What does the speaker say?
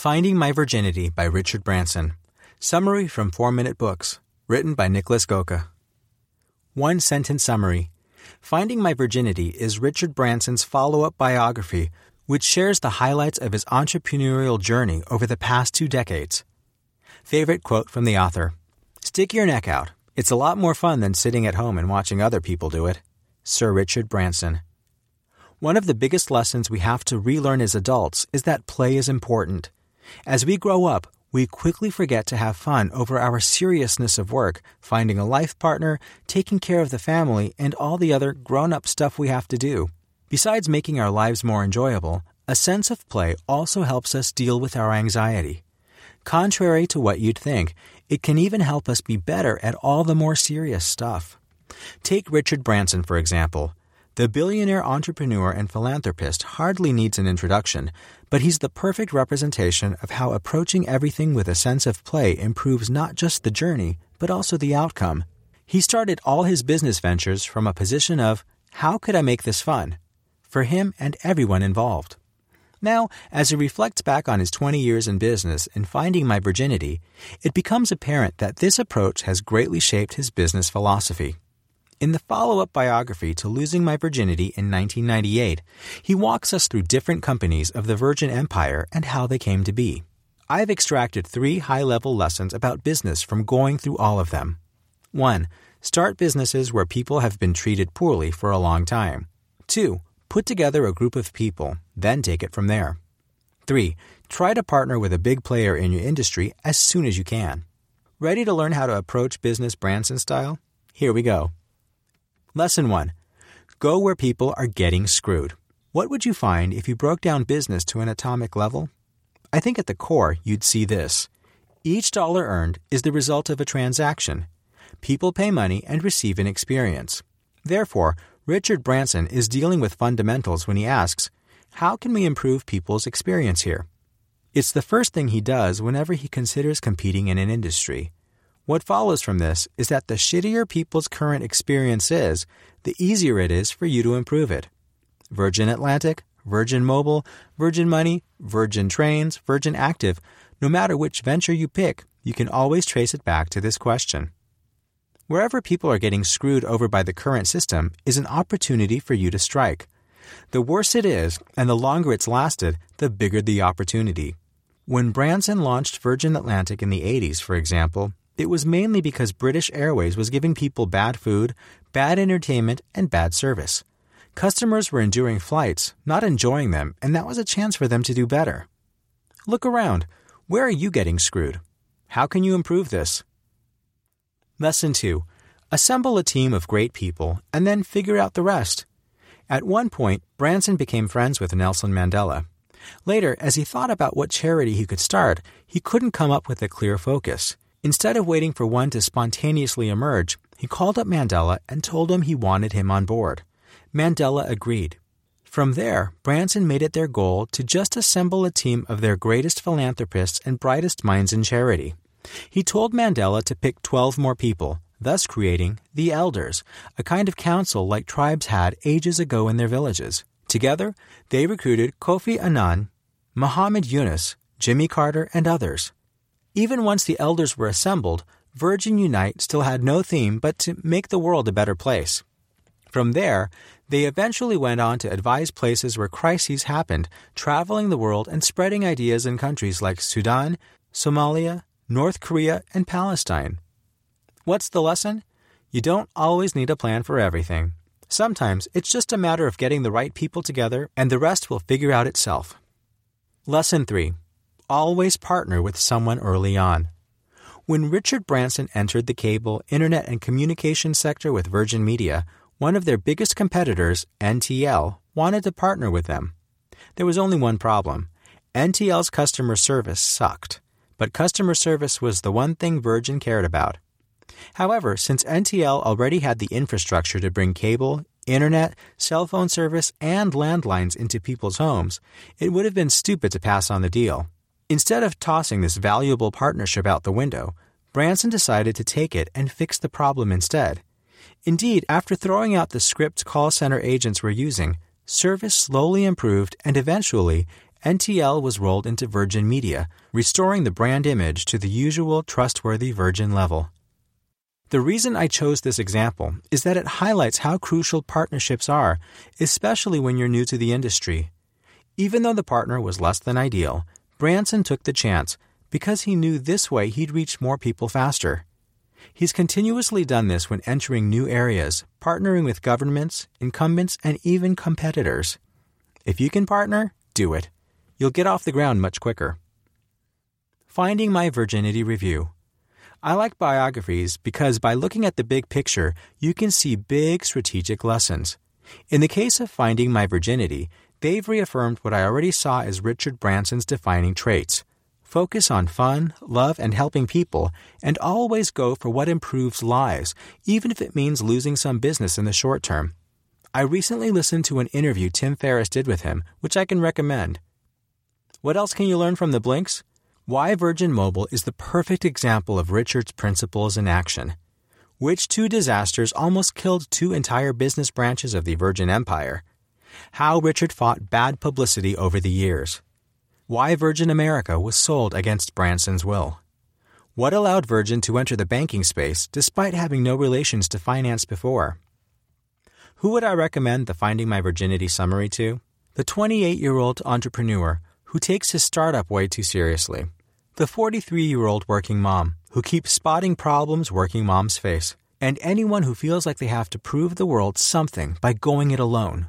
Finding My Virginity by Richard Branson. Summary from 4 Minute Books. Written by Niklas Göke. One sentence summary. Finding My Virginity is Richard Branson's follow up biography, which shares the highlights of his entrepreneurial journey over the past two decades. Favorite quote from the author Stick your neck out. It's a lot more fun than sitting at home and watching other people do it. Sir Richard Branson. One of the biggest lessons we have to relearn as adults is that play is important. As we grow up, we quickly forget to have fun over our seriousness of work, finding a life partner, taking care of the family, and all the other grown up stuff we have to do. Besides making our lives more enjoyable, a sense of play also helps us deal with our anxiety. Contrary to what you'd think, it can even help us be better at all the more serious stuff. Take Richard Branson, for example. The billionaire entrepreneur and philanthropist hardly needs an introduction, but he's the perfect representation of how approaching everything with a sense of play improves not just the journey, but also the outcome. He started all his business ventures from a position of, how could I make this fun? For him and everyone involved. Now, as he reflects back on his 20 years in business and finding my virginity, it becomes apparent that this approach has greatly shaped his business philosophy. In the follow up biography to Losing My Virginity in 1998, he walks us through different companies of the Virgin Empire and how they came to be. I've extracted three high level lessons about business from going through all of them. 1. Start businesses where people have been treated poorly for a long time. 2. Put together a group of people, then take it from there. 3. Try to partner with a big player in your industry as soon as you can. Ready to learn how to approach business Branson style? Here we go. Lesson 1 Go where people are getting screwed. What would you find if you broke down business to an atomic level? I think at the core, you'd see this. Each dollar earned is the result of a transaction. People pay money and receive an experience. Therefore, Richard Branson is dealing with fundamentals when he asks, How can we improve people's experience here? It's the first thing he does whenever he considers competing in an industry. What follows from this is that the shittier people's current experience is, the easier it is for you to improve it. Virgin Atlantic, Virgin Mobile, Virgin Money, Virgin Trains, Virgin Active, no matter which venture you pick, you can always trace it back to this question. Wherever people are getting screwed over by the current system is an opportunity for you to strike. The worse it is, and the longer it's lasted, the bigger the opportunity. When Branson launched Virgin Atlantic in the 80s, for example, it was mainly because British Airways was giving people bad food, bad entertainment, and bad service. Customers were enduring flights, not enjoying them, and that was a chance for them to do better. Look around. Where are you getting screwed? How can you improve this? Lesson 2 Assemble a team of great people and then figure out the rest. At one point, Branson became friends with Nelson Mandela. Later, as he thought about what charity he could start, he couldn't come up with a clear focus. Instead of waiting for one to spontaneously emerge, he called up Mandela and told him he wanted him on board. Mandela agreed. From there, Branson made it their goal to just assemble a team of their greatest philanthropists and brightest minds in charity. He told Mandela to pick 12 more people, thus creating the Elders, a kind of council like tribes had ages ago in their villages. Together, they recruited Kofi Annan, Muhammad Yunus, Jimmy Carter, and others. Even once the elders were assembled, Virgin Unite still had no theme but to make the world a better place. From there, they eventually went on to advise places where crises happened, traveling the world and spreading ideas in countries like Sudan, Somalia, North Korea, and Palestine. What's the lesson? You don't always need a plan for everything. Sometimes it's just a matter of getting the right people together, and the rest will figure out itself. Lesson 3 always partner with someone early on. When Richard Branson entered the cable, internet, and communication sector with Virgin Media, one of their biggest competitors, NTL, wanted to partner with them. There was only one problem NTL's customer service sucked, but customer service was the one thing Virgin cared about. However, since NTL already had the infrastructure to bring cable, internet, cell phone service, and landlines into people's homes, it would have been stupid to pass on the deal. Instead of tossing this valuable partnership out the window, Branson decided to take it and fix the problem instead. Indeed, after throwing out the script call center agents were using, service slowly improved and eventually NTL was rolled into Virgin Media, restoring the brand image to the usual trustworthy Virgin level. The reason I chose this example is that it highlights how crucial partnerships are, especially when you're new to the industry. Even though the partner was less than ideal, Branson took the chance because he knew this way he'd reach more people faster. He's continuously done this when entering new areas, partnering with governments, incumbents, and even competitors. If you can partner, do it you'll get off the ground much quicker. Finding My Virginity Review. I like biographies because by looking at the big picture, you can see big strategic lessons. In the case of Finding My Virginity, they've reaffirmed what I already saw as Richard Branson's defining traits focus on fun, love, and helping people, and always go for what improves lives, even if it means losing some business in the short term. I recently listened to an interview Tim Ferriss did with him, which I can recommend. What else can you learn from the Blinks? Why Virgin Mobile is the perfect example of Richard's principles in action. Which two disasters almost killed two entire business branches of the Virgin Empire? How Richard fought bad publicity over the years. Why Virgin America was sold against Branson's will. What allowed Virgin to enter the banking space despite having no relations to finance before? Who would I recommend the Finding My Virginity summary to? The 28 year old entrepreneur who takes his startup way too seriously. The 43 year old working mom who keeps spotting problems working moms face. And anyone who feels like they have to prove the world something by going it alone.